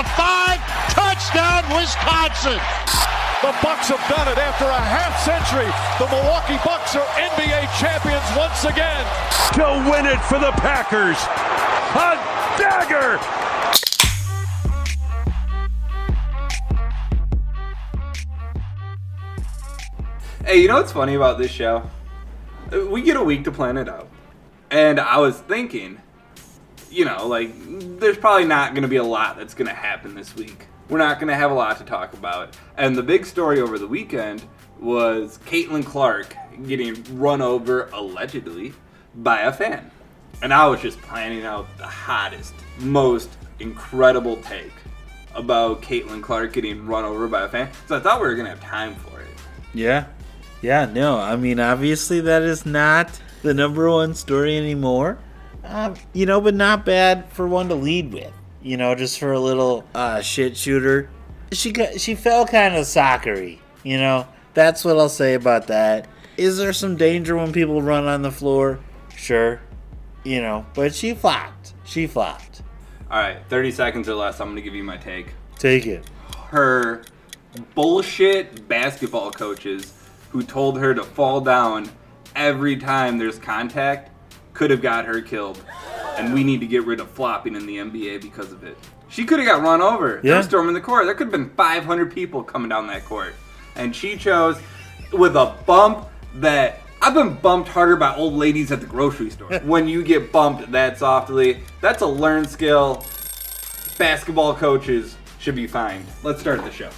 the five. Touchdown, Wisconsin. The Bucks have done it after a half century. The Milwaukee Bucks are NBA champions once again. To win it for the Packers. A dagger. Hey, you know what's funny about this show? We get a week to plan it out. And I was thinking, you know, like, there's probably not going to be a lot that's going to happen this week. We're not going to have a lot to talk about. And the big story over the weekend was Caitlin Clark getting run over, allegedly, by a fan. And I was just planning out the hottest, most incredible take about Caitlin Clark getting run over by a fan. So I thought we were going to have time for it. Yeah. Yeah, no. I mean, obviously, that is not the number one story anymore. Um, you know, but not bad for one to lead with. You know, just for a little uh, shit shooter. She got, she fell kind of soccery. You know, that's what I'll say about that. Is there some danger when people run on the floor? Sure. You know, but she flopped. She flopped. All right, 30 seconds or less. I'm going to give you my take. Take it. Her bullshit basketball coaches who told her to fall down every time there's contact could have got her killed. And we need to get rid of flopping in the NBA because of it. She could have got run over. Yeah. They're storming the court. There could have been 500 people coming down that court. And she chose with a bump that I've been bumped harder by old ladies at the grocery store. when you get bumped that softly, that's a learned skill. Basketball coaches should be fined. Let's start the show.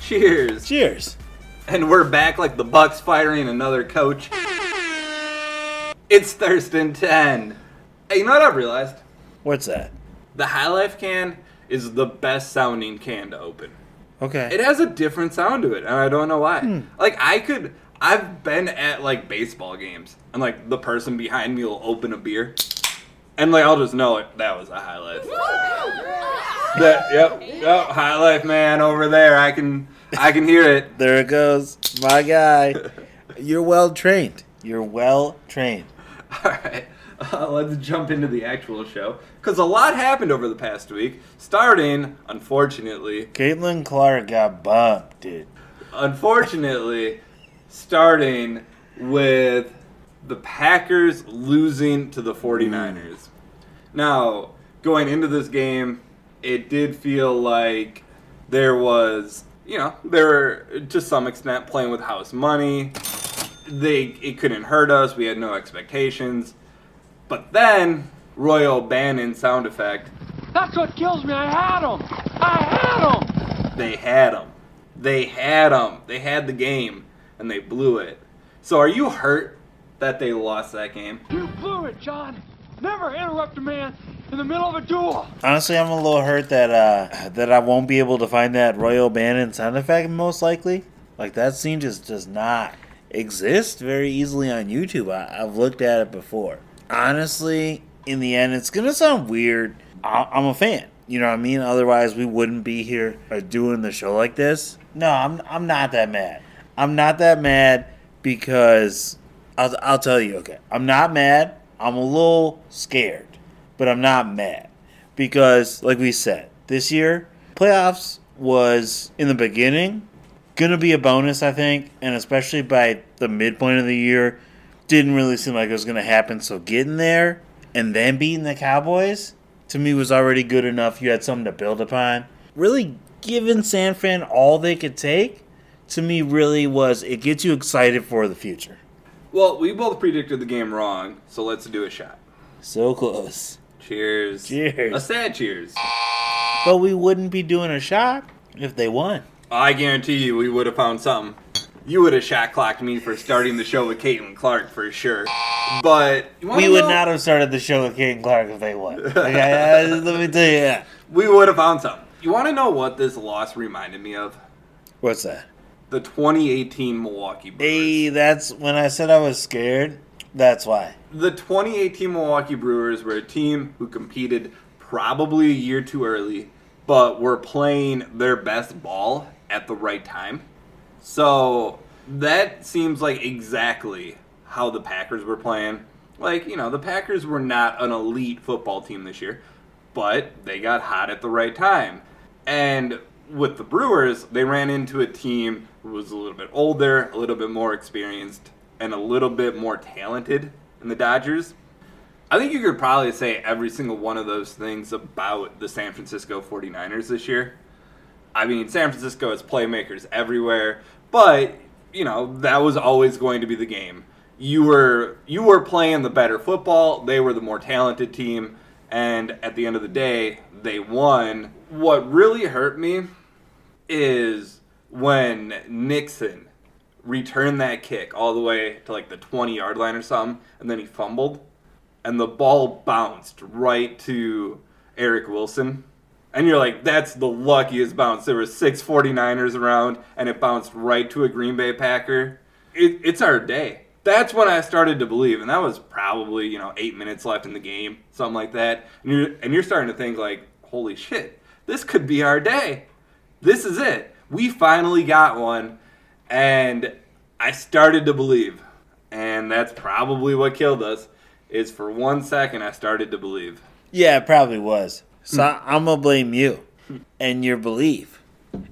Cheers. Cheers. And we're back like the Bucks firing another coach. It's Thirst and Ten. Hey, you know what I've realized? What's that? The High Life can is the best sounding can to open. Okay. It has a different sound to it, and I don't know why. Hmm. Like I could I've been at like baseball games and like the person behind me will open a beer. And like I'll just know it that was a high life. that yep, yep, high life man over there. I can I can hear it. There it goes. My guy. You're well trained. You're well trained. All right, uh, let's jump into the actual show because a lot happened over the past week. Starting, unfortunately, Caitlin Clark got bumped, dude. unfortunately, starting with the Packers losing to the 49ers. Now, going into this game, it did feel like there was, you know, they were to some extent playing with house money. They it couldn't hurt us. We had no expectations. But then Roy O'Bannon sound effect That's what kills me. I had him. I had him. they had him. They had him. They had the game, and they blew it. So are you hurt that they lost that game? You blew it, John. Never interrupt a man in the middle of a duel. Honestly, I'm a little hurt that uh that I won't be able to find that Roy O'Bannon sound effect most likely. Like that scene just does not exist very easily on YouTube. I, I've looked at it before. Honestly, in the end, it's gonna sound weird. I, I'm a fan. You know what I mean? Otherwise, we wouldn't be here uh, doing the show like this. No, I'm I'm not that mad. I'm not that mad because I'll I'll tell you. Okay, I'm not mad. I'm a little scared, but I'm not mad because, like we said, this year playoffs was in the beginning gonna be a bonus, I think, and especially by the midpoint of the year, didn't really seem like it was gonna happen. So getting there and then beating the Cowboys to me was already good enough. You had something to build upon. Really giving San Fran all they could take to me really was it gets you excited for the future. Well, we both predicted the game wrong, so let's do a shot. So close. Cheers. Cheers. A sad cheers. But we wouldn't be doing a shot if they won. I guarantee you we would have found something. You would have shot clocked me for starting the show with Caitlin Clark for sure. But We would know- not have started the show with Kate Clark if they won. I- I- let me tell you that. We would have found something. You want to know what this loss reminded me of? What's that? The 2018 Milwaukee Brewers. Hey, that's when I said I was scared. That's why. The 2018 Milwaukee Brewers were a team who competed probably a year too early, but were playing their best ball at the right time. So that seems like exactly how the Packers were playing. Like, you know, the Packers were not an elite football team this year, but they got hot at the right time. And with the Brewers, they ran into a team who was a little bit older, a little bit more experienced, and a little bit more talented in the Dodgers. I think you could probably say every single one of those things about the San Francisco 49ers this year. I mean, San Francisco has playmakers everywhere, but you know, that was always going to be the game. You were you were playing the better football, they were the more talented team, and at the end of the day, they won. What really hurt me is when Nixon returned that kick all the way to like the 20 yard line or something, and then he fumbled, and the ball bounced right to Eric Wilson. And you're like, that's the luckiest bounce. There were six 49ers around, and it bounced right to a Green Bay Packer. It, it's our day. That's when I started to believe, and that was probably you know eight minutes left in the game, something like that. And you're and you're starting to think like, holy shit, this could be our day. This is it. We finally got one, and I started to believe, and that's probably what killed us. Is for one second I started to believe. Yeah, it probably was. So I'm gonna blame you and your belief.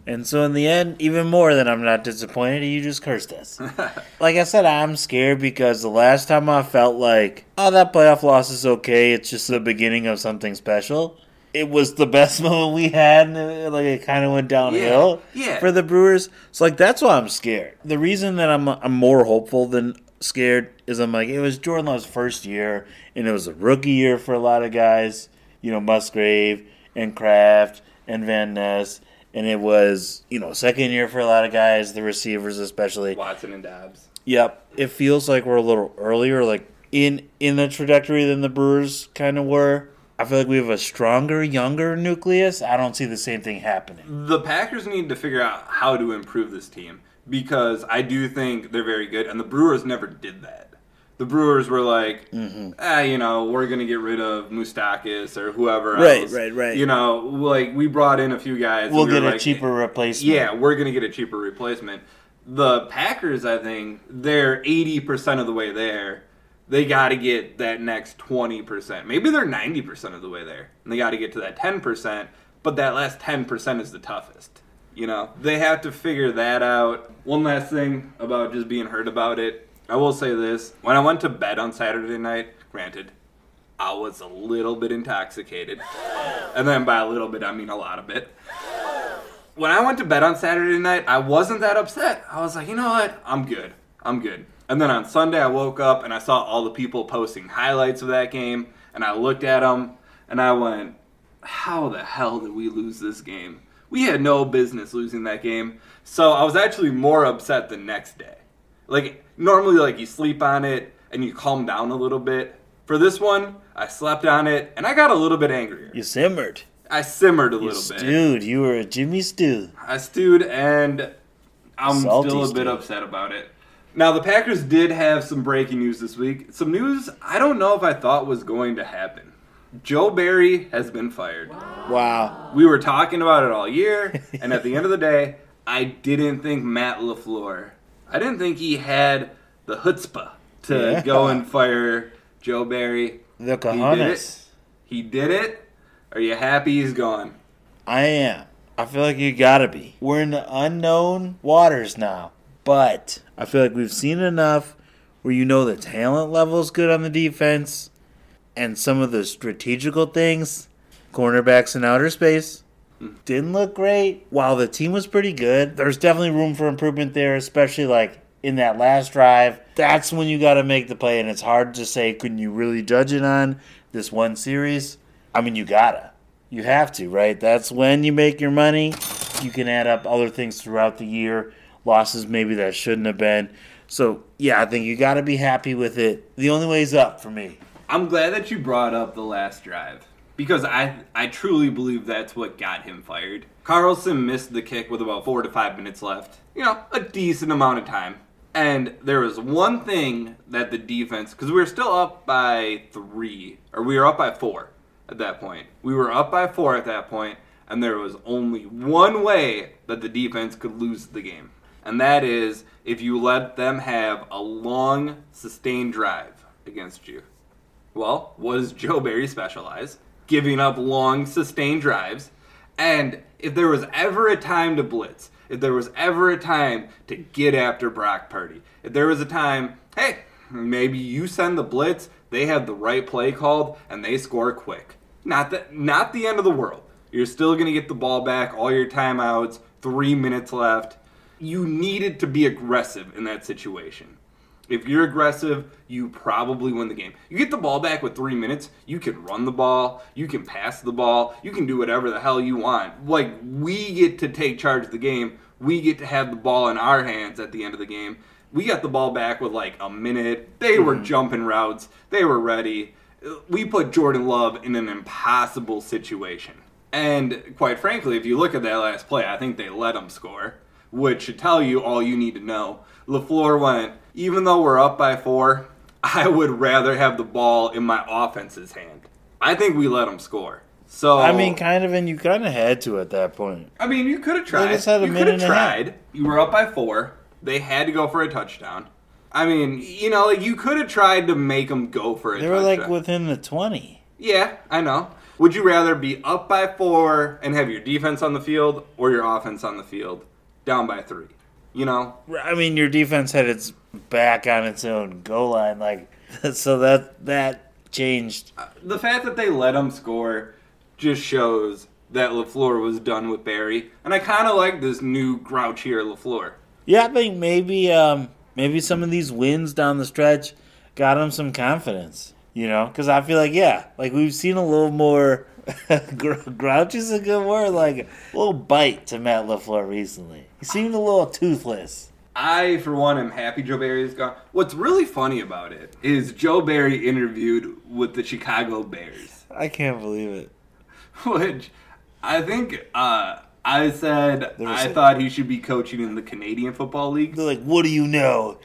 And so in the end, even more than I'm not disappointed, you just cursed us. like I said, I'm scared because the last time I felt like, oh, that playoff loss is okay. It's just the beginning of something special. It was the best moment we had. And it, like it kind of went downhill Yeah, yeah. for the Brewers. So like that's why I'm scared. The reason that I'm I'm more hopeful than scared is I'm like it was Jordan Love's first year, and it was a rookie year for a lot of guys. You know, Musgrave and Kraft and Van Ness. And it was, you know, second year for a lot of guys, the receivers especially. Watson and Doubs. Yep. It feels like we're a little earlier, like in in the trajectory than the Brewers kind of were. I feel like we have a stronger, younger nucleus. I don't see the same thing happening. The Packers need to figure out how to improve this team because I do think they're very good, and the Brewers never did that. The Brewers were like, Mm-hmm. ah, you know, we're gonna get rid of Moustakas or whoever Right, else. right, right. You know, like we brought in a few guys. We'll we get a like, cheaper replacement. Yeah, we're gonna get a cheaper replacement. The Packers, I think, they're eighty percent of the way there. They got to get that next twenty percent. Maybe they're ninety percent of the way there, and they got to get to that ten percent. But that last ten percent is the toughest. You know, they have to figure that out. One last thing about just being heard about it. I will say this: when I went to bed on Saturday night, granted, I was a little bit intoxicated, and then by a little bit, I mean a lot of it when I went to bed on Saturday night, I wasn't that upset. I was like, you know what? I'm good. I'm good. And then on Sunday, I woke up and I saw all the people posting highlights of that game, and I looked at them and I went, how the hell did we lose this game? We had no business losing that game. So I was actually more upset the next day. Like, normally, like, you sleep on it and you calm down a little bit. For this one, I slept on it and I got a little bit angrier. You simmered. I simmered a You little bit. stewed. You were a Jimmy Stew. I stewed, and I'm Salty still a bit stew. upset about it. Now, the Packers did have some breaking news this week. Some news I don't know if I thought was going to happen. Joe Barry has been fired. Wow. We were talking about it all year, and at the end of the day, I didn't think Matt LaFleur, I didn't think he had the chutzpah to Yeah. go and fire Joe Barry. The He did it. He did it. Are you happy he's gone? I am. I feel like you gotta be. We're in the unknown waters now. But I feel like we've seen enough where you know the talent level is good on the defense and some of the strategical things, cornerbacks in outer space, hmm. didn't look great. While the team was pretty good, there's definitely room for improvement there, especially like in that last drive. That's when you gotta make the play, and it's hard to say, couldn't you really judge it on this one series? I mean, you gotta. You have to, right? That's when you make your money. You can add up other things throughout the year, losses maybe that shouldn't have been. So, yeah, I think you got to be happy with it. The only way's up for me. I'm glad that you brought up the last drive because I I truly believe that's what got him fired. Carlson missed the kick with about four to five minutes left. You know, a decent amount of time. And there was one thing that the defense, because we were still up by three, or we were up by four at that point. We were up by four at that point, and there was only one way that the defense could lose the game. And that is if you let them have a long, sustained drive against you. Well, what does Joe Barry specialize? giving up long, sustained drives. And if there was ever a time to blitz, if there was ever a time to get after Brock Purdy, if there was a time, hey, maybe you send the blitz, they have the right play called, and they score quick. Not the, not the end of the world. You're still going to get the ball back, all your timeouts, three minutes left. You needed to be aggressive in that situation. If you're aggressive, you probably win the game. You get the ball back with three minutes, you can run the ball, you can pass the ball, you can do whatever the hell you want. Like, we get to take charge of the game. We get to have the ball in our hands at the end of the game. We got the ball back with like a minute. They were mm-hmm. jumping routes, they were ready. We put Jordan Love in an impossible situation. And quite frankly, if you look at that last play, I think they let him score, which should tell you all you need to know. LaFleur went, even though we're up by four, I would rather have the ball in my offense's hand. I think we let them score. So I mean, kind of, and you kind of had to at that point. I mean, you could have tried. just had a you could have tried. You were up by four. They had to go for a touchdown. I mean, you know, like you could have tried to make them go for a They were like within the twenty. Yeah, I know. Would you rather be up by four and have your defense on the field or your offense on the field down by three? You know? I mean, your defense had its back on its own goal line, like so that that changed. The fact that they let him score just shows that LaFleur was done with Barry. And I kind of like this new grouchier LaFleur. Yeah, I think maybe um, maybe some of these wins down the stretch got him some confidence. You know, because I feel like yeah, like we've seen a little more. gr- grouch is a good word, like a little bite to Matt Lafleur recently. He seemed a little toothless. I, for one, am happy Joe Barry is gone. What's really funny about it is Joe Barry interviewed with the Chicago Bears. I can't believe it. Which I think uh, I said I a- thought he should be coaching in the Canadian Football League. They're like, "What do you know?"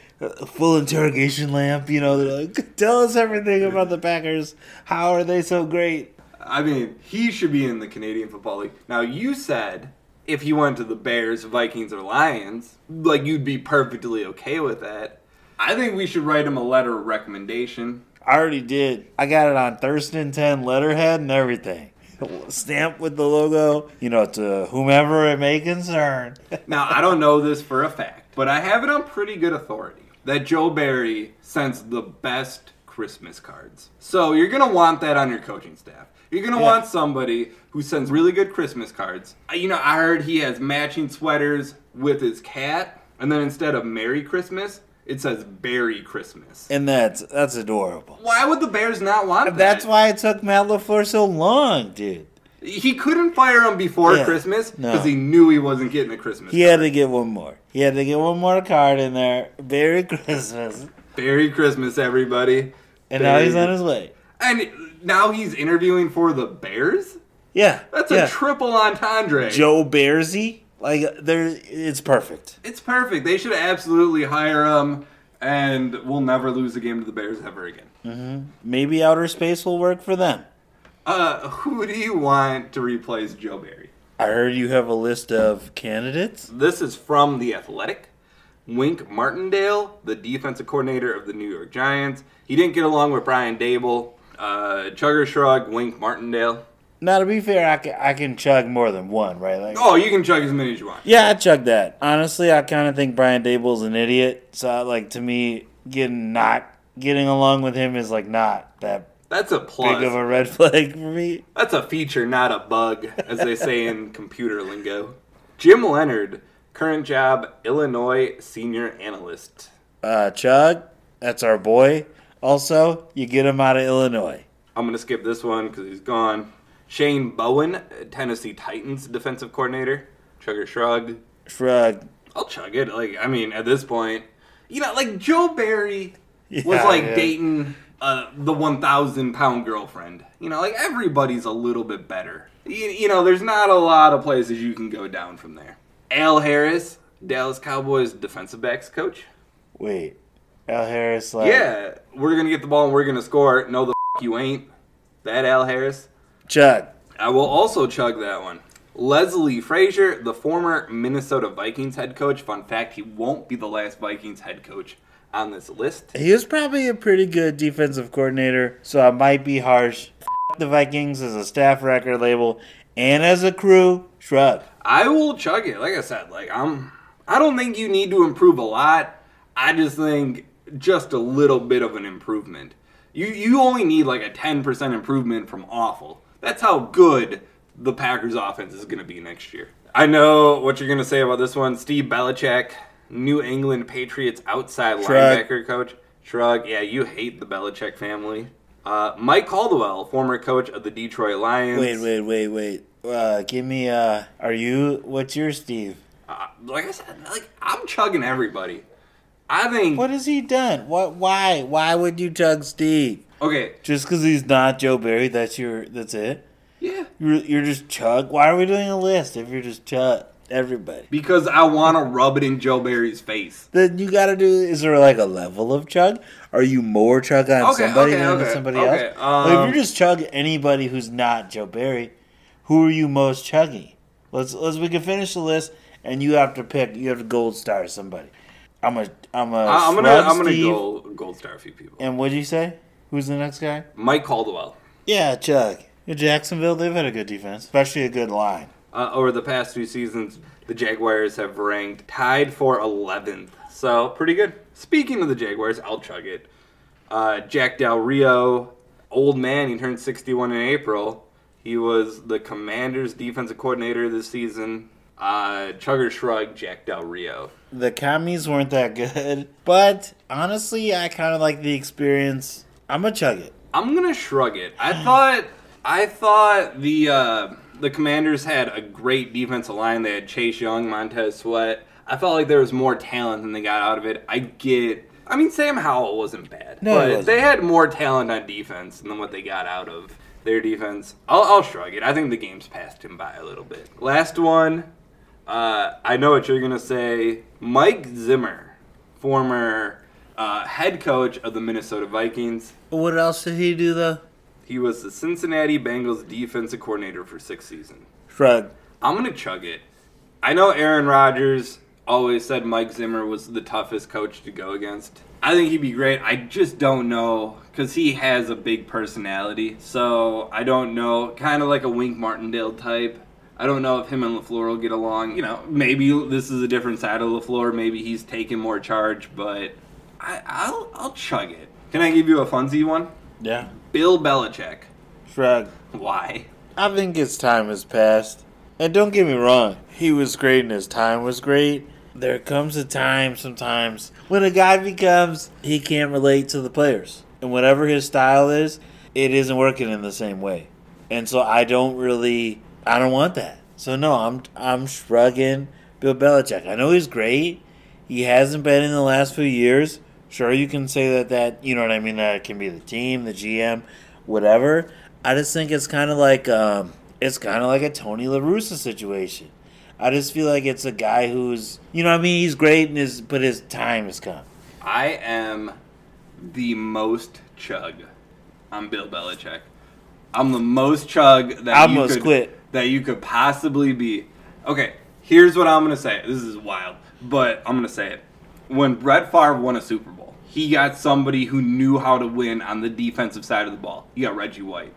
Full interrogation lamp. You know, they're like, "Tell us everything about the Packers. How are they so great?" I mean, he should be in the Canadian Football League. Now, you said if he went to the Bears, Vikings, or Lions, like you'd be perfectly okay with that. I think we should write him a letter of recommendation. I already did. I got it on Thirst and Ten letterhead and everything. Stamp with the logo, you know, to whomever it may concern. Now, I don't know this for a fact, but I have it on pretty good authority that Joe Barry sends the best Christmas cards. So you're going to want that on your coaching staff. You're to Yeah. want somebody who sends really good Christmas cards. You know, I heard he has matching sweaters with his cat, and then instead of Merry Christmas, it says Berry Christmas. and that's that's adorable. Why would the Bears not want that? That's why it took Matt LaFleur so long, dude. He couldn't fire him before Yeah. Christmas No. because he knew he wasn't getting a Christmas He card. had to get one more. He had to get one more card in there. Merry Christmas. Merry Christmas, everybody. And now he's on his way. And now he's interviewing for the Bears? Yeah. That's yeah. a triple entendre. Joe Bearsy. Like there it's perfect. it's perfect. They should absolutely hire him, and we'll never lose a game to the Bears ever again. Maybe outer space will work for them. Uh, who do you want to replace Joe Barry? I heard you have a list of candidates. This is from The Athletic. Wink Martindale, the defensive coordinator of the New York Giants. He didn't get along with Brian Daboll. Uh, Chugger Shrug, Wink Martindale. Now, to be fair, I can, I can chug more than one, right? Like, Oh, you can chug as many as you want. yeah, I chug that. Honestly, I kind of think Brian Daboll's an idiot. So, like, to me, getting not getting along with him is like not that That's a plus. big of a red flag for me. That's a feature, not a bug, as they say in computer lingo. Jim Leonhard, current job, Illinois senior analyst. Uh, chug, that's our boy. Also, you get him out of Illinois. I'm going to skip this one because he's gone. Shane Bowen, Tennessee Titans defensive coordinator. Chug Chugger Shrug. Shrug. I'll chug it. Like, I mean, at this point, you know, like Joe Barry was like yeah. dating uh, the 1,000 pound girlfriend. You know, like everybody's a little bit better. You, you know, there's not a lot of places you can go down from there. Al Harris, Dallas Cowboys defensive backs coach. Wait, Al Harris. Like, Yeah, we're going to get the ball and we're going to score. No, the f- you ain't. That Al Harris. chug. I will also chug that one. Leslie Frazier, the former Minnesota Vikings head coach. Fun fact, he won't be the last Vikings head coach on this list. He was probably a pretty good defensive coordinator, so I might be harsh. F- the Vikings as a staff record label and as a crew. Shrug. I will chug it. Like I said, like I'm I don't think you need to improve a lot. I just think just a little bit of an improvement. You you only need like a 10% improvement from awful. That's how good the Packers offense is going to be next year. I know what you're going to say about this one. Steve Belichick, New England Patriots outside Shrug. linebacker coach. Shrug. Yeah, you hate the Belichick family. Uh, Mike Caldwell, former coach of the Detroit Lions. Wait, wait, wait, wait. Uh, give me. Uh, are you? What's your Steve? Uh, like I said, like I'm chugging everybody. I think What has he done? What? Why? Why would you chug Steve? okay, Just because he's not Joe Barry? That's your. That's it. yeah, You're, you're just chug. Why are we doing a list if you're just chug everybody? because I want to rub it in Joe Barry's face. Then you got to do. Is there like a level of chug? Are you more chug on Okay, somebody okay, than okay, somebody else? Like, um, if you're just chug anybody who's not Joe Barry, who are you most chuggy? Let's let's we can finish the list, and you have to pick. You have to gold star somebody. I'm a I'm a. I- I'm gonna shrug I'm gonna go gold star a few people. And what'd you say? Who's the next guy? Mike Caldwell. Yeah, Chug. Yeah, Jacksonville, they've had a good defense, especially a good line. Uh, over the past few seasons, the Jaguars have ranked tied for 11th, so pretty good. Speaking of the Jaguars, I'll chug it. Uh, Jack Del Rio, old man, he turned 61 in April. He was the Commanders' defensive coordinator this season. Uh, Chugger shrug, Jack Del Rio. The commies weren't that good, but honestly, I kind of like the experience. I'm gonna chug it. I'm gonna shrug it. I thought I thought the uh, the Commanders had a great defensive line. They had Chase Young, Montez Sweat. I felt like there was more talent than they got out of it. I get. I mean, Sam Howell wasn't bad, No, but wasn't. they had more talent on defense than what they got out of their defense. I'll, I'll shrug it. I think the game's passed him by a little bit. Last one. Uh, I know what you're gonna say. Mike Zimmer, former uh, head coach of the Minnesota Vikings. What else did he do though? He was the Cincinnati Bengals defensive coordinator for six seasons. Fred. I'm gonna chug it. I know Aaron Rodgers always said Mike Zimmer was the toughest coach to go against. I think he'd be great. I just don't know because he has a big personality. So I don't know, kind of like a Wink Martindale type. I don't know if him and Lafleur will get along. You know, maybe this is a different side of Lafleur. Maybe he's taking more charge, but I, I'll I'll chug it. Can I give you a funsy one? Yeah. Bill Belichick. Shrug. Why? I think his time has passed. And don't get me wrong, he was great and his time was great. There comes a time sometimes when a guy becomes he can't relate to the players. And whatever his style is, it isn't working in the same way. And so I don't really I don't want that. So no, I'm I'm shrugging Bill Belichick. I know he's great. He hasn't been in the last few years. Sure, you can say that that you know what I mean. That it can be the team, the GM, whatever. I just think it's kind of like um, it's kind of like a Tony La Russa situation. I just feel like it's a guy who's you know what I mean. He's great, and his but his time has come. I am the most chug I'm Bill Belichick. I'm the most chug that I almost could quit. That you could possibly be. Okay, here's what I'm gonna say. This is wild, but I'm gonna say it. When Brett Favre won a Super Bowl, he got somebody who knew how to win on the defensive side of the ball. He got Reggie White.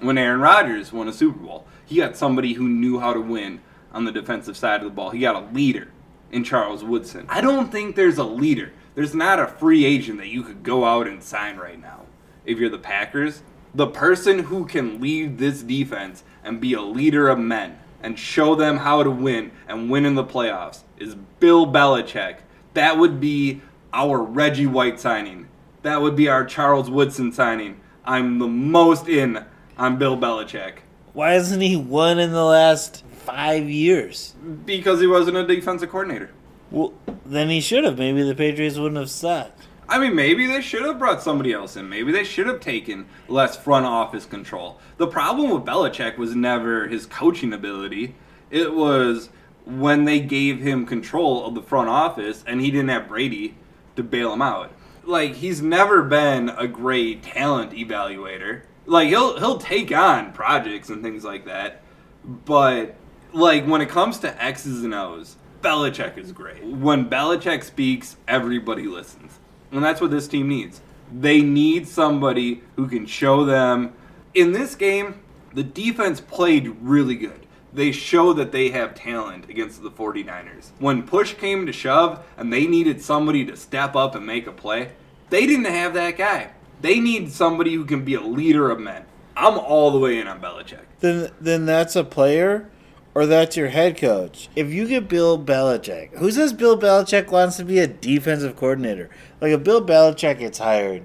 When Aaron Rodgers won a Super Bowl, he got somebody who knew how to win on the defensive side of the ball. He got a leader in Charles Woodson. I don't think there's a leader. There's not a free agent that you could go out and sign right now. If you're the Packers, the person who can lead this defense and be a leader of men and show them how to win and win in the playoffs is Bill Belichick. That would be our Reggie White signing. That would be our Charles Woodson signing. I'm the most in on Bill Belichick Why hasn't he won in the last five years? because he wasn't a defensive coordinator. Well, then he should have. Maybe the Patriots wouldn't have sucked. I mean, maybe they should have brought somebody else in. Maybe they should have taken less front office control. The problem with Belichick was never his coaching ability. It was when they gave him control of the front office and he didn't have Brady to bail him out. Like he's never been a great talent evaluator. Like he'll he'll take on projects and things like that, but like when it comes to X's and O's, Belichick is great. When Belichick speaks, everybody listens. And that's what this team needs. They need somebody who can show them in this game, the defense played really good. They show that they have talent against the 49ers. When push came to shove and they needed somebody to step up and make a play, they didn't have that guy. They need somebody who can be a leader of men. I'm all the way in on Belichick. Then then that's a player or that's your head coach. If you get Bill Belichick, who says Bill Belichick wants to be a defensive coordinator? Like if Bill Belichick gets hired,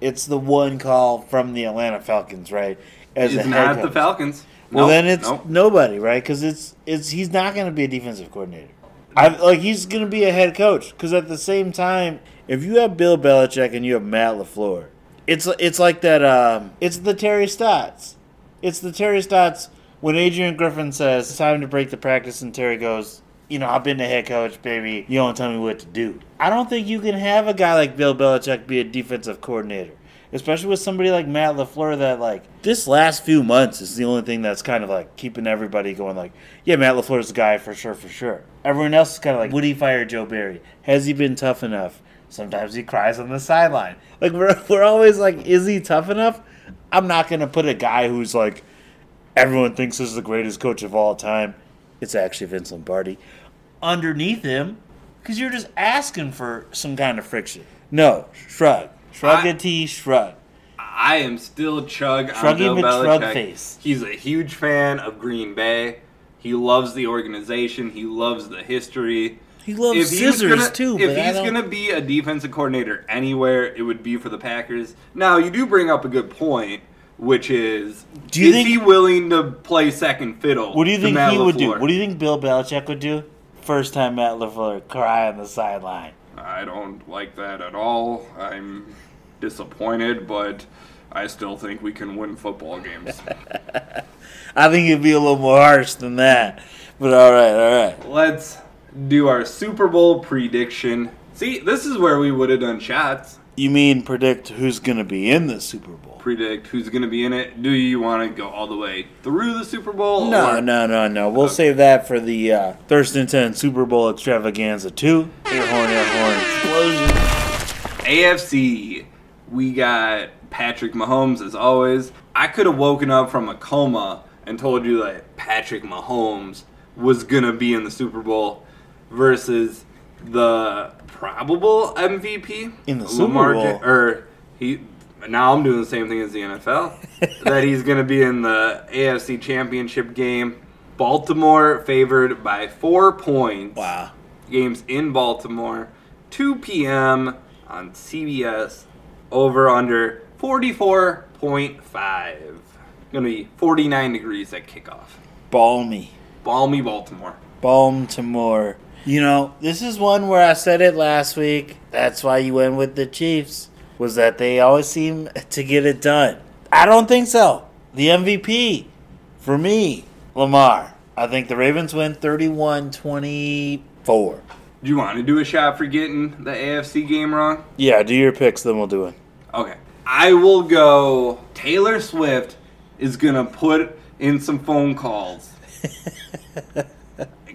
it's the one call from the Atlanta Falcons, right? As It's not the coach. Falcons. Well, Nope, then it's nope. nobody, right? Because it's it's he's not going to be a defensive coordinator. I like he's going to be a head coach. Because at the same time, if you have Bill Belichick and you have Matt Lafleur, it's it's like that. Um, it's the Terry Stotts. It's the Terry Stotts when Adrian Griffin says it's time to break the practice, and Terry goes, "You know, I've been the head coach, baby. You don't tell me what to do." I don't think you can have a guy like Bill Belichick be a defensive coordinator especially with somebody like Matt Lafleur. That like this last few months is the only thing that's kind of like keeping everybody going. Like, yeah, Matt Lafleur's the guy for sure, for sure. Everyone else is kind of like, would he fire Joe Barry? Has he been tough enough? Sometimes he cries on the sideline. Like we're we're always like, is he tough enough? I'm not gonna put a guy who's like everyone thinks this is the greatest coach of all time. It's actually Vince Lombardi underneath him because you're just asking for some kind of friction. No, shrug, shrug I- a T, shrug. I am still Chug on Shruggy Bill McShrug Belichick. face. He's a huge fan of Green Bay. He loves the organization. He loves the history. He loves If he scissors gonna- too. If but he's gonna be a defensive coordinator anywhere, it would be for the Packers. Now you do bring up a good point, which is, Do you is think- he willing to play second fiddle? what do you to think Matt he would do? What do you think Bill Belichick would do? First time Matt Lafleur cry on the sideline. I don't like that at all. I'm disappointed, but I still think we can win football games. I think it'd be a little more harsh than that. But all right, all right. Let's do our Super Bowl prediction. See, this is where we would have done shots. You mean predict who's gonna be in the Super Bowl? Predict who's going to be in it. Do you want to go all the way through the Super Bowl? No, or- no, no, no. We'll save that for the uh, Thirst and Ten Super Bowl Extravaganza 2. Air horn, air horn, explosion. AFC, we got Patrick Mahomes as always. I could have woken up from a coma and told you that Patrick Mahomes was going to be in the Super Bowl versus the probable MVP In the Super Lamar Bowl? Or he now I'm doing the same thing as the NFL that he's going to be in the AFC Championship game. Baltimore favored by 4 points Wow. games in Baltimore, 2 p.m. on CBS, over under 44.5. Gonna be 49 degrees at kickoff. Balmy. Balmy Baltimore. Baltimore. You know, this is one where I said it last week. That's why you went with the Chiefs. Was that they always seem to get it done. I don't think so. The MVP for me, Lamar. I think the Ravens win 31-24. Do you want to do a shot for getting the AFC game wrong? Yeah, do your picks, then we'll do it. Okay. I will go. Taylor Swift is going to put in some phone calls.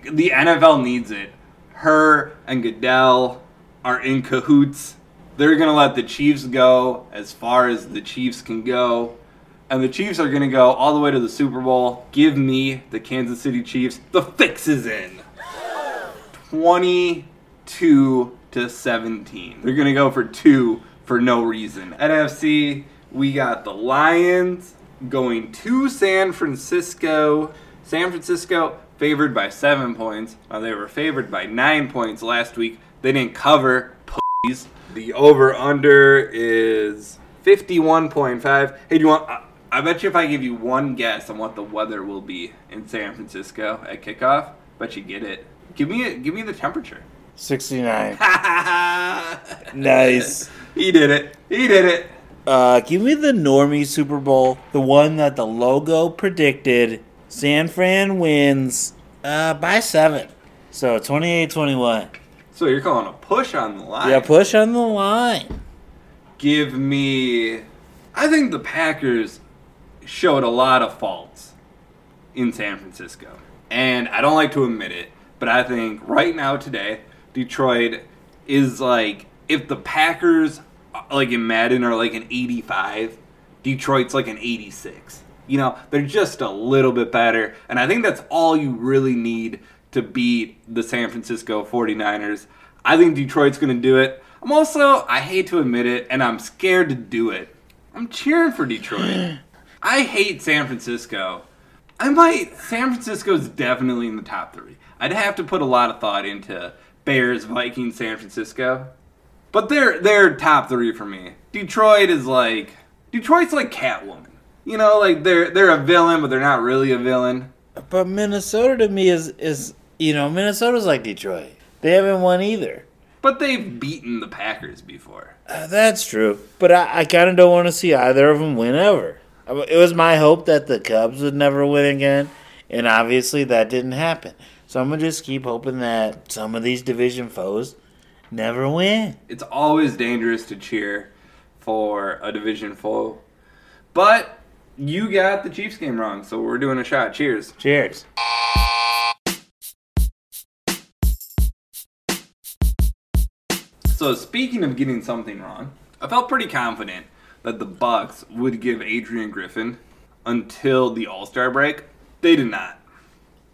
the NFL needs it. Her and Goodell are in cahoots. They're going to let the Chiefs go as far as the Chiefs can go. And the Chiefs are going to go all the way to the Super Bowl. Give me the Kansas City Chiefs. The fix is in. 22 to 17. They're going to go for two for no reason. NFC, we got the Lions going to San Francisco. San Francisco favored by seven points. Now they were favored by nine points last week. They didn't cover. The over under is 51.5. Hey, do you want. I, I bet you if I give you one guess on what the weather will be in San Francisco at kickoff, bet you get it. Give me a, give me the temperature. 69. Nice. He did it. He did it. Uh, give me the normie Super Bowl, the one that the logo predicted. San Fran wins uh, by seven. So 28-21. So you're calling a push on the line. Yeah, push on the line. Give me. I think the Packers showed a lot of faults in San Francisco. And I don't like to admit it, but I think right now, today, Detroit is like. If the Packers, like in Madden, are like an 85, Detroit's like an 86. You know, they're just a little bit better. And I think that's all you really need to beat the San Francisco 49ers. I think Detroit's going to do it. I'm also, I hate to admit it, and I'm scared to do it. I'm cheering for Detroit. I hate San Francisco. I might. San Francisco's definitely in the top three. I'd have to put a lot of thought into Bears, Vikings, San Francisco. But they're they're top three for me. Detroit is like Detroit's like Catwoman. You know, like they're they're a villain, but they're not really a villain. But Minnesota to me is is you know Minnesota's like Detroit. They haven't won either. But they've beaten the Packers before. Uh, that's true. But I, I kind of don't want to see either of them win ever. It was my hope that the Cubs would never win again, and obviously that didn't happen. So I'm gonna just keep hoping that some of these division foes never win. It's always dangerous to cheer for a division foe. But you got the Chiefs game wrong, so we're doing a shot. Cheers. Cheers. So speaking of getting something wrong, I felt pretty confident that the Bucks would give Adrian Griffin until the All-Star break. They did not.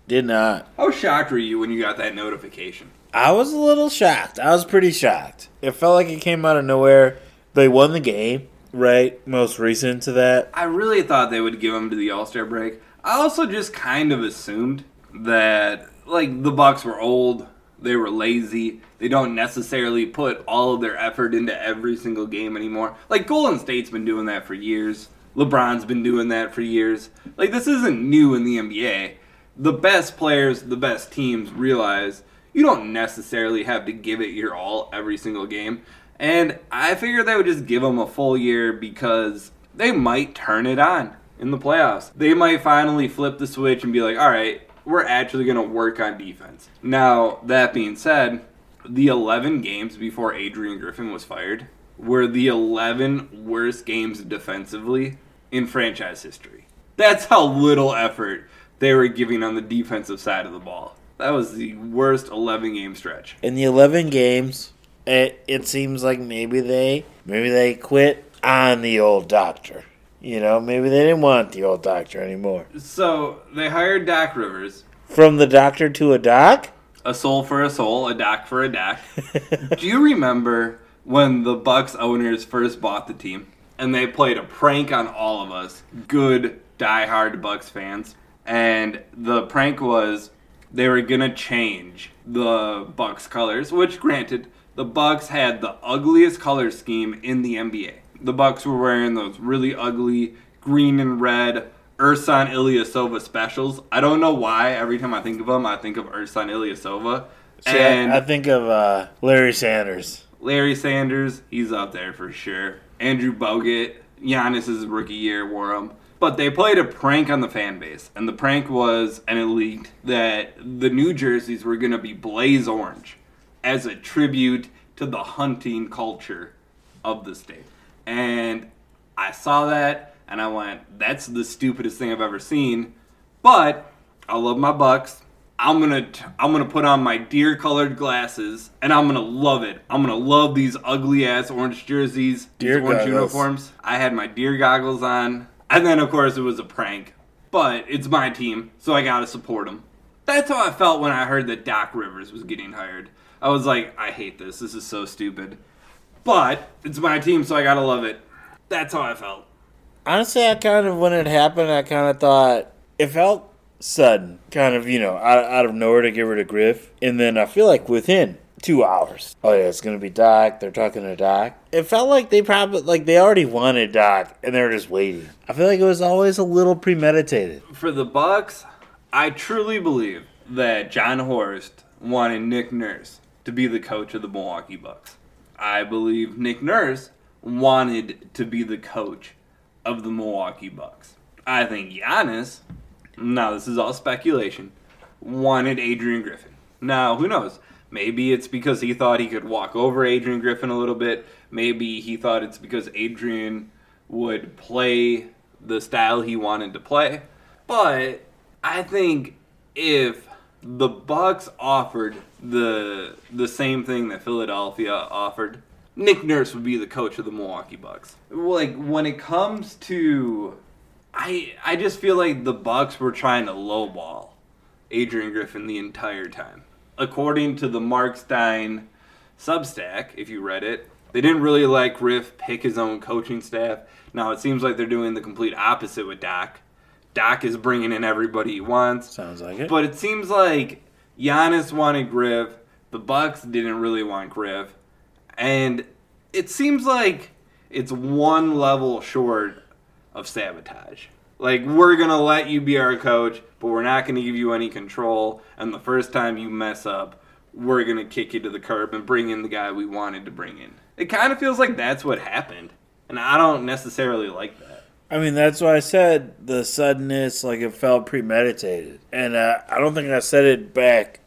Did not. How shocked were you when you got that notification? I was a little shocked. I was pretty shocked. It felt like it came out of nowhere. They won the game, right? Most recent to that. I really thought they would give him to the All-Star break. I also just kind of assumed that like the Bucks were old, they were lazy. They don't necessarily put all of their effort into every single game anymore. Like Golden State's been doing that for years. LeBron's been doing that for years. Like this isn't new in the NBA. The best players, the best teams realize you don't necessarily have to give it your all every single game. And I figured they would just give them a full year because they might turn it on in the playoffs. They might finally flip the switch and be like, all right, we're actually going to work on defense. Now, that being said, the 11 games before Adrian Griffin was fired were the 11 worst games defensively in franchise history. That's how little effort they were giving on the defensive side of the ball. That was the worst 11 game stretch. In the 11 games, it, it seems like maybe they maybe they quit on the old doctor. You know, maybe they didn't want the old doctor anymore. So they hired Doc Rivers, From the doctor to a doc? a soul for a soul, a doc for a doc. Do you remember when the Bucks owners first bought the team and they played a prank on all of us, good diehard Bucks fans? And the prank was they were gonna change the Bucks colors, which granted, the Bucks had the ugliest color scheme in the NBA. The Bucks were wearing those really ugly green and red Ersan Ilyasova specials. I don't know why every time I think of them, I think of Ersan Ilyasova. See, And I, I think of uh, Larry Sanders. Larry Sanders, he's up there for sure. Andrew Bogut, Giannis's rookie year wore him. But they played a prank on the fan base, and the prank was, and it leaked, that the new jerseys were going to be blaze orange as a tribute to the hunting culture of the state. And I saw that, and I went, that's the stupidest thing I've ever seen. But I love my Bucks. I'm gonna t- I'm gonna put on my deer colored glasses and I'm gonna love it. I'm gonna love these ugly ass orange jerseys, these Deer orange goggles. uniforms. I had my deer goggles on, and then of course it was a prank. But it's my team, so I gotta support them. That's how I felt when I heard that Doc Rivers was getting hired. I was like, I hate this. This is so stupid. But it's my team, so I gotta love it. That's how I felt. Honestly, I kind of, when it happened, I kind of thought it felt sudden. Kind of, you know, out, out of nowhere to give rid of Griff. And then I feel like within two hours, oh yeah, it's to be Doc. They're talking to Doc. It felt like they probably, like they already wanted Doc and they were just waiting. I feel like it was always a little premeditated. For the Bucks, I truly believe that Jon Horst wanted Nick Nurse to be the coach of the Milwaukee Bucks. I believe Nick Nurse wanted to be the coach of the Milwaukee Bucks. I think Giannis, now this is all speculation, wanted Adrian Griffin. Now, who knows? Maybe it's because he thought he could walk over Adrian Griffin a little bit. Maybe he thought it's because Adrian would play the style he wanted to play. But I think if the Bucks offered the the same thing that Philadelphia offered, Nick Nurse would be the coach of the Milwaukee Bucks. Like when it comes to I I just feel like the Bucks were trying to lowball Adrian Griffin the entire time. According to the Marc Stein Substack, if you read it, they didn't really let Griff pick his own coaching staff. Now it seems like they're doing the complete opposite with Doc. Doc is bringing in everybody he wants. Sounds like it. But it seems like Giannis wanted Griff, the Bucks didn't really want Griff, and it seems like it's one level short of sabotage. Like we're gonna let you be our coach, but we're not gonna give you any control. And the first time you mess up, we're gonna kick you to the curb and bring in the guy we wanted to bring in. It kind of feels like that's what happened, and I don't necessarily like that. I mean, that's why I said the suddenness, like it felt premeditated, and uh, I don't think I said it back,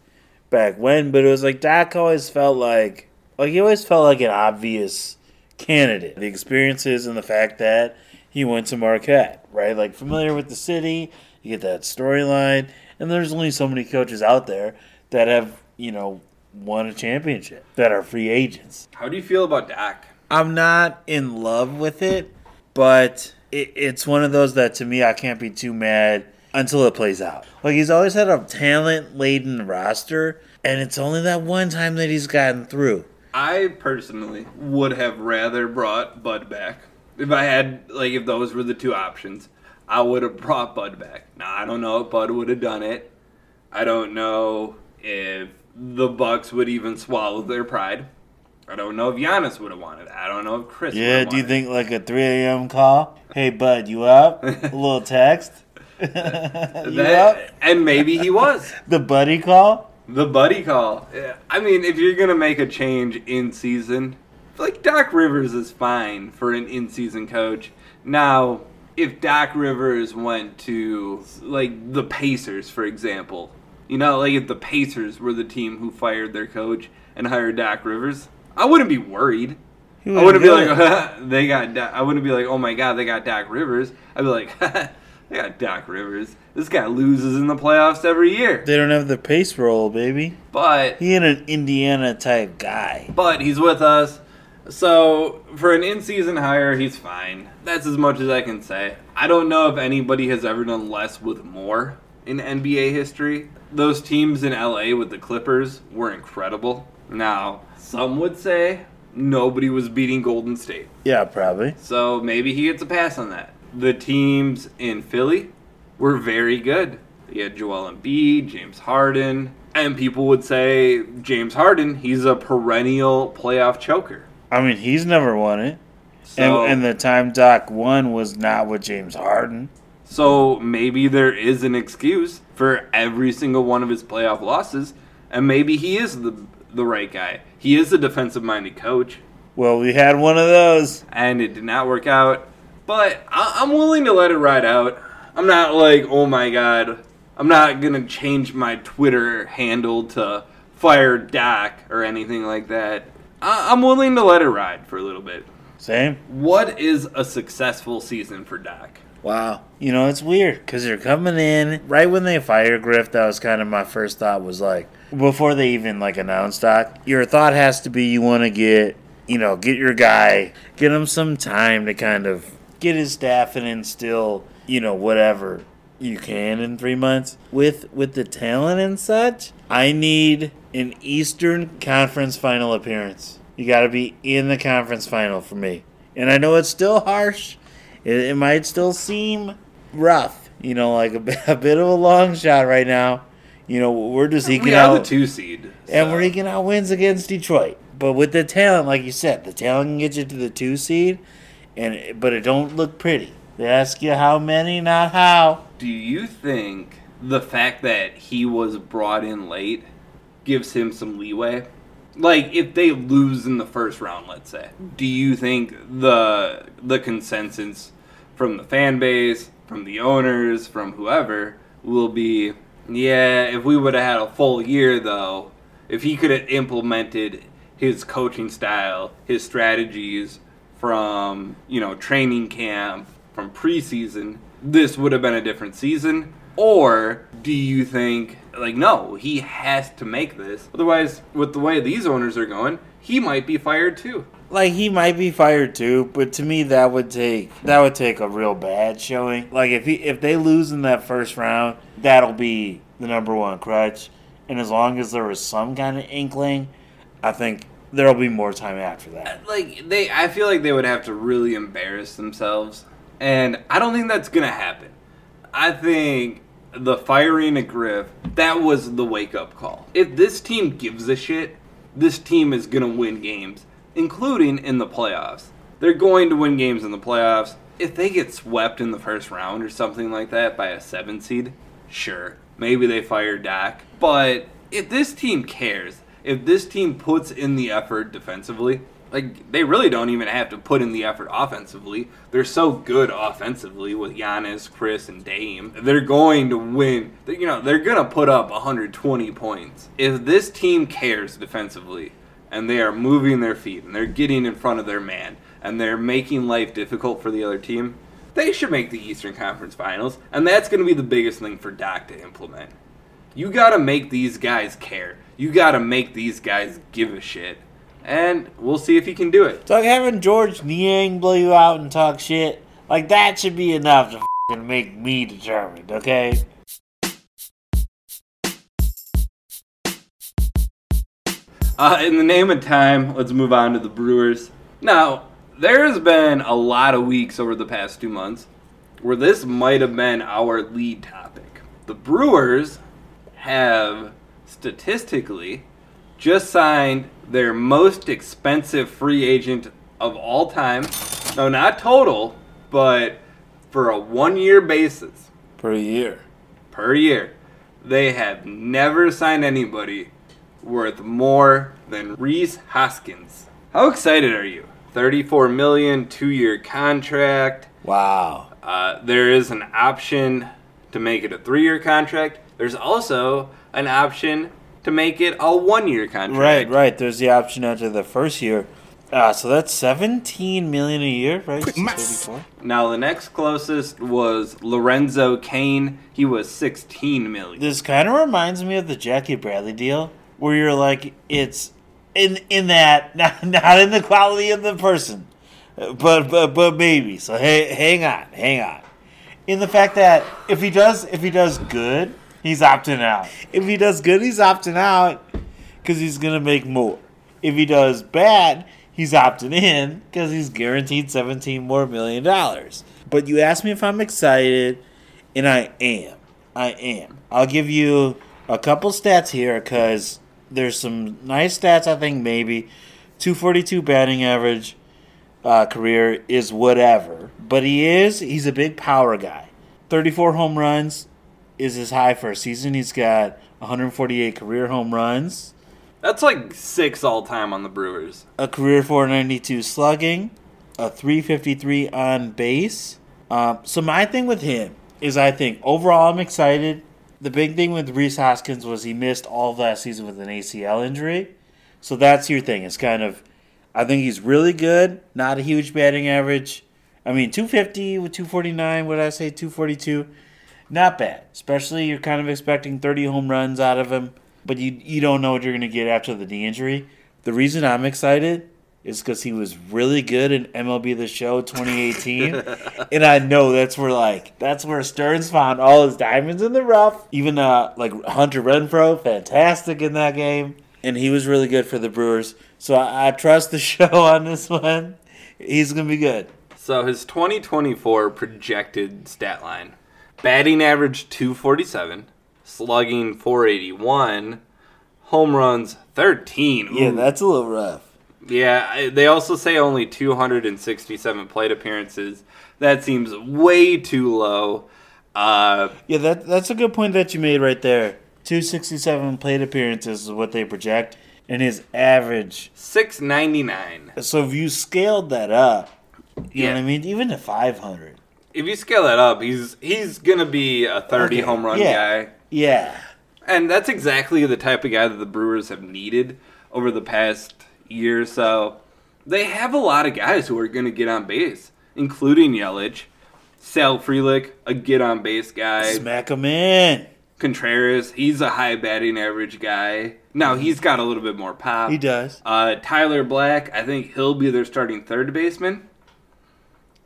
back when, but it was like Doc always felt like, like he always felt like an obvious candidate. The experiences and the fact that he went to Marquette, right? Like familiar with the city, you get that storyline, and there's only so many coaches out there that have, you know, won a championship that are free agents. How do you feel about Doc? I'm not in love with it, but it, it's one of those that to me I can't be too mad until it plays out. Like he's always had a talent laden roster, and it's only that one time that he's gotten through. I personally would have rather brought Bud back. If I had, like, if those were the two options, I would have brought Bud back. Now, I don't know if Bud would have done it. I don't know if the Bucks would even swallow their pride. I don't know if Giannis would have wanted it. I don't know if Khris Yeah, do you think like a 3 a.m. call? Hey, bud, you up? A little text? you. That- up? and maybe he was. The buddy call? The buddy call. Yeah, I mean, if you're gonna make a change in season, like Doc Rivers is fine for an in-season coach. Now, if Doc Rivers went to like the Pacers, for example, you know, like if the Pacers were the team who fired their coach and hired Doc Rivers, I wouldn't be worried. He I wouldn't be like they got. Doc. I wouldn't be like, oh my god, they got Doc Rivers. I'd be like, they got Doc Rivers. This guy loses in the playoffs every year. They don't have the pace roll, baby. But He ain't an Indiana type guy. but he's with us. So for an in-season hire, he's fine. That's as much as I can say. I don't know if anybody has ever done less with more in NBA history. Those teams in LA with the Clippers were incredible. Now, some would say nobody was beating Golden State. Yeah, probably. So maybe he gets a pass on that. The teams in Philly were very good. You had Joel Embiid, James Harden, and people would say James Harden, he's a perennial playoff choker. I mean, he's never won it. So, and, and the time Doc won was not with James Harden. so maybe there is an excuse for every single one of his playoff losses, and maybe he is the the right guy. He is a defensive minded coach. Well, we had one of those. and it did not work out. But I- I'm willing to let it ride out. I'm not like, oh my god, I'm not gonna change my Twitter handle to fire Doc or anything like that. I- I'm willing to let it ride for a little bit. Same. What is a successful season for Doc? Wow. You know, it's weird because you're coming in right when they fire Griff. That was kind of my first thought. Was like before they even like announced Doc. Your thought has to be you want to get you know get your guy, get him some time to kind of get his staff and instill you know whatever you can in three months with with the talent and such. I need an Eastern Conference Final appearance. You got to be in the conference final for me. And I know it's still harsh. It, it might still seem rough, you know, like a, bit- a bit of a long shot right now. You know, we're just We eking have out, the two seed. and we're eking out wins against Detroit. But with the talent, like you said, the talent can get you to the two seed, and but it don't look pretty. They ask you how many, not how. Do you think the fact that he was brought in late gives him some leeway? Like if they lose in the first round, let's say, do you think the the consensus from the fan base, from the owners, from whoever will be, yeah, if we would have had a full year though, if he could have implemented his coaching style, his strategies from, you know, training camp, from preseason, this would have been a different season? Or do you think, like, no, he has to make this? Otherwise, with the way these owners are going, he might be fired too. Like he might be fired too, but to me that would take that would take a real bad showing. Like if he if they lose in that first round, that'll be the number one crutch. And as long as there was some kind of inkling, I think there'll be more time after that. Uh, like they, I feel like they would have to really embarrass themselves, and I don't think that's gonna happen. I think the firing of Griff that was the wake up call. If this team gives a shit, this team is gonna win games, including in the playoffs. They're going to win games in the playoffs. If they get swept in the first round or something like that by a seven seed, sure, maybe they fire Doc. But if this team cares, if this team puts in the effort defensively, like they really don't even have to put in the effort offensively. They're so good offensively with Giannis, Khris, and Dame. They're going to win. You know, they're gonna put up 120 points. If this team cares defensively, and they are moving their feet, and they're getting in front of their man, and they're making life difficult for the other team, they should make the Eastern Conference Finals, and that's going to be the biggest thing for Doc to implement. You got to make these guys care. You got to make these guys give a shit. And we'll see if he can do it. It's like having Georges Niang blow you out and talk shit. Like that should be enough to fing make me determined, okay? Uh, in the name of time, let's move on to the Brewers. Now, there's been a lot of weeks over the past two months where this might have been our lead topic. The Brewers have statistically just signed their most expensive free agent of all time. No, not total, but for a one year basis Per year. per year. They have never signed anybody worth more than Rhys Hoskins. How excited are you? 34 million, two year contract. Wow. Uh, there is an option to make it a three year contract. There's also an option to make it a one year contract. Right, right. There's the option after the first year. Uh, so that's 17 million a year, right? Now the next closest was Lorenzo Cain. He was 16 million. This kind of reminds me of the Jackie Bradley deal, where you're like, it's in in that not, not in the quality of the person, but but but maybe. So hey, hang on, hang on. In the fact that if he does if he does good, he's opting out. If he does good, he's opting out because he's gonna make more. If he does bad, he's opting in because he's guaranteed 17 more million dollars. But you asked me if I'm excited, and I am. I am. I'll give you a couple stats here because there's some nice stats. I think maybe 242 batting average uh, career is whatever, but he is he's a big power guy. 34 home runs is his high for a season. He's got 148 career home runs, That's like six all time on the Brewers. a career 492 slugging, a 353 on base. Um, so my thing with him is I think overall I'm excited. The big thing with Rhys Hoskins was he missed all of last season with an ACL injury. So that's your thing. It's kind of I think he's really good. Not a huge batting average. I mean 250 with 249, what did I say 242? Not bad. Especially you're kind of expecting 30 home runs out of him, but you you don't know what you're going to get after the knee injury. The reason I'm excited is because he was really good in MLB The Show 2018, and I know that's where like that's where Stearns found all his diamonds in the rough. Even uh like Hunter Renfroe, fantastic in that game, and he was really good for the Brewers. So I, I trust the show on this one. He's gonna be good. So his 2024 projected stat line batting average 247, slugging 481, home runs 13. Yeah, that's a little rough. Yeah, they also say only 267 plate appearances. That seems way too low. Uh, Yeah, that that's a good point that you made right there. 267 plate appearances is what they project, and his average. 699. So if you scaled that up, you know what I mean, even to 500. If you scale that up, he's he's gonna be a 30 Okay, home run yeah. guy. Yeah. And that's exactly the type of guy that the Brewers have needed over the past year or so. They have a lot of guys who are going to get on base, including Yelich, Sal Frelick, a get on base guy, Smack him in. Contreras, he's a high batting average guy. Now he's got a little bit more pop. He does. Uh, Tyler Black, I think he'll be their starting third baseman.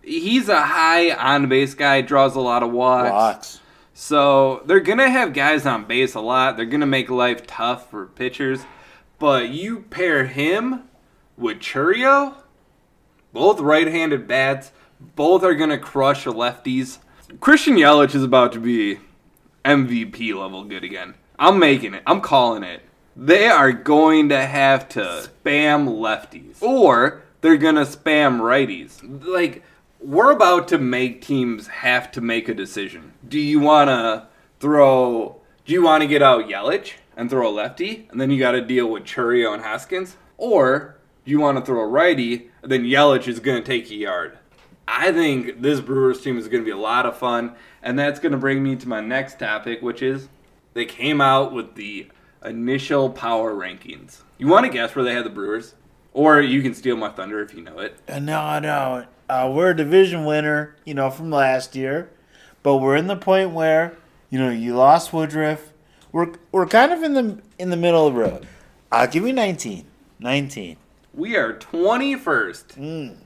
He's a high on base guy, draws a lot of walks. Walks. So they're gonna have guys on base a lot. They're gonna make life tough for pitchers. But you pair him with Chourio, both right-handed bats, both are gonna crush lefties. Christian Yelich is about to be MVP level good again. I'm making it. I'm calling it. They are going to have to spam lefties, or they're gonna spam righties. Like we're about to make teams have to make a decision. Do you want to throw? Do you want to get out Yelich and throw a lefty, and then you got to deal with Chourio and Hoskins, or do you want to throw a righty, and then Yelich is going to take a yard? I think this Brewers team is going to be a lot of fun, and that's going to bring me to my next topic, which is they came out with the initial power rankings. You want to guess where they had the Brewers? Or you can steal my thunder if you know it. Uh, No, no. Uh, we're a division winner, you know, from last year, but we're in the point where, you know, you lost Woodruff. We're we're kind of in the in the middle of the road. I'll give you 19. 19. We are 21st. And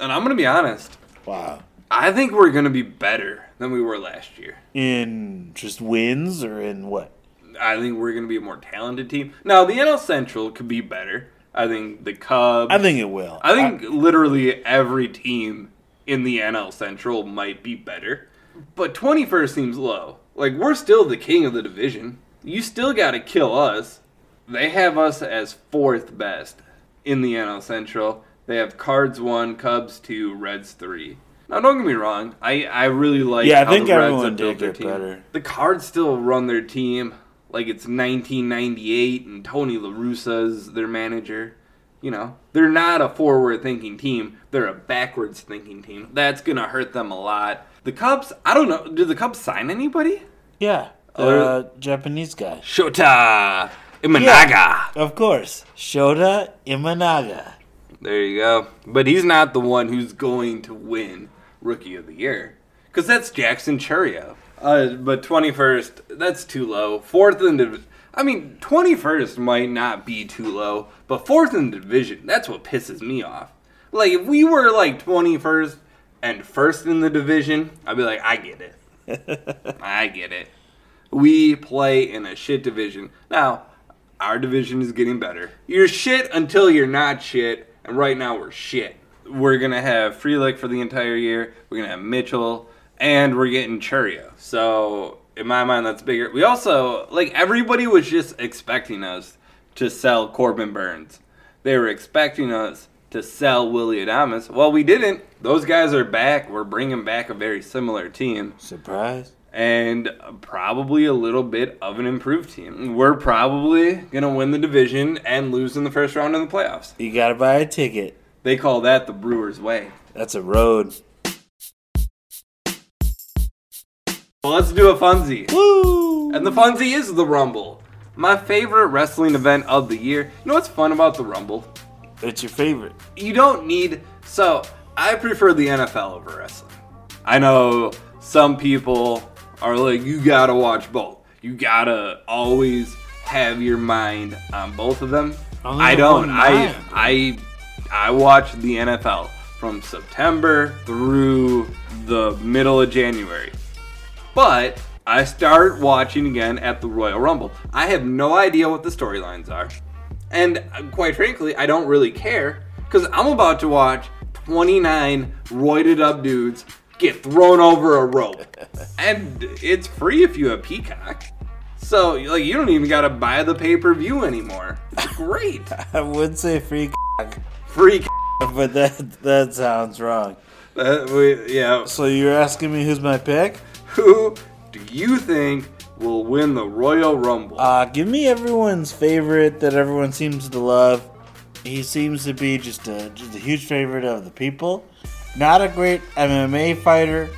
I'm going to be honest. Wow. I think we're going to be better than we were last year. In just wins or in what? I think we're going to be a more talented team. Now, the NL Central could be better. I think the Cubs. I think it will. I think literally every team in the NL Central might be better. But 21st seems low. Like, we're still the king of the division. You still got to kill us. They have us as fourth best in the NL Central. They have Cards 1, Cubs 2, Reds 3. Now, don't get me wrong. I, I really like Yeah, I think the Reds everyone did their get team. better. The Cards still run their team like it's 1998 and Tony La Russa's their manager. You know, they're not a forward thinking team. They're a backwards thinking team. That's going to hurt them a lot. The Cubs, I don't know. Did the Cubs sign anybody? yeah. The Japanese guy. Shota Imanaga. Of course. Shota Imanaga. There you go. But he's not the one who's going to win Rookie of the Year. Because that's Jackson Chourio. Uh, but 21st, that's too low. Fourth in the. I mean, 21st might not be too low, but fourth in the division, that's what pisses me off. Like, if we were like 21st and first in the division, I'd be like, I get it. I get it. We play in a shit division. Now, our division is getting better. You're shit until you're not shit, and right now we're shit. We're gonna have Frelick for the entire year. We're gonna have Mitchell, and we're getting Chourio. So in my mind, that's bigger. We also like everybody was just expecting us to sell Corbin Burnes. They were expecting us to sell Willy Adames. Well, we didn't. Those guys are back. We're bringing back a very similar team Surprise. and probably a little bit of an improved team. We're probably going to win the division and lose in the first round in the playoffs. You gotta buy a ticket. They call that the Brewers way. That's a road. Let's do a funzie. Woo! And the funzie is the Rumble. My favorite wrestling event of the year. You know what's fun about the Rumble? It's your favorite. you don't need so i prefer the nfl over wrestling i know some people are like you gotta watch both you gotta always have your mind on both of them Only i don't i i i watch the nfl from september through the middle of january but I start watching again at the Royal Rumble. I have no idea what the storylines are. And uh, quite frankly, I don't really care because I'm about to watch 29 roided up dudes get thrown over a rope. and it's free if you have Peacock. So, like, you don't even got to buy the pay per view anymore. It's great. I would say free, free. but that that sounds wrong. We, yeah. So you're asking me who's my pick? Who do you think will win the Royal Rumble? Uh, give me everyone's favorite that everyone seems to love. He seems to be just a just a huge favorite of the people. Not a great MMA fighter.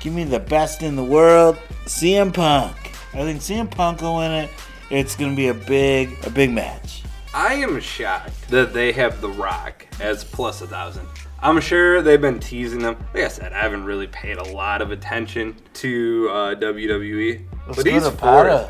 Give me the best in the world, CM Punk. I think CM Punk will win it. It's gonna be a big a big match. I am shocked that they have The Rock as plus a thousand. I'm sure they've been teasing them. Like I said, I haven't really paid a lot of attention to uh, WWE, Let's but he's fourth.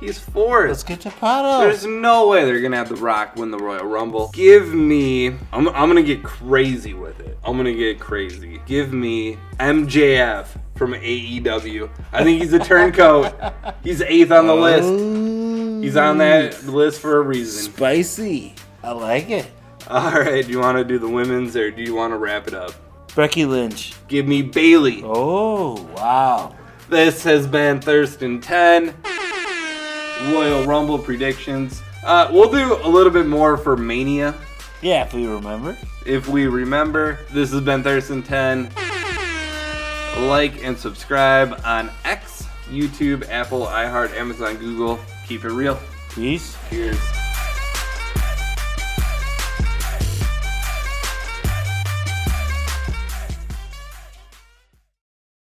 He's fourth. Let's get to Pato. There's no way they're gonna have The Rock win the Royal Rumble. Give me. I'm, I'm gonna get crazy with it. I'm gonna get crazy. Give me MJF from AEW. I think he's a turncoat. he's eighth on the list. He's on that list for a reason. Spicy. I like it. All right. Do you want to do the women's or do you want to wrap it up? Becky Lynch. Give me Bayley. Oh, wow. This has been Thirst and Ten Royal Rumble predictions. Uh, we'll do a little bit more for Mania Yeah, if we remember. if we remember. This has been Thirst and Ten. Like and subscribe on X, YouTube, Apple, iHeart, Amazon, Google. Keep it real. Peace. Cheers.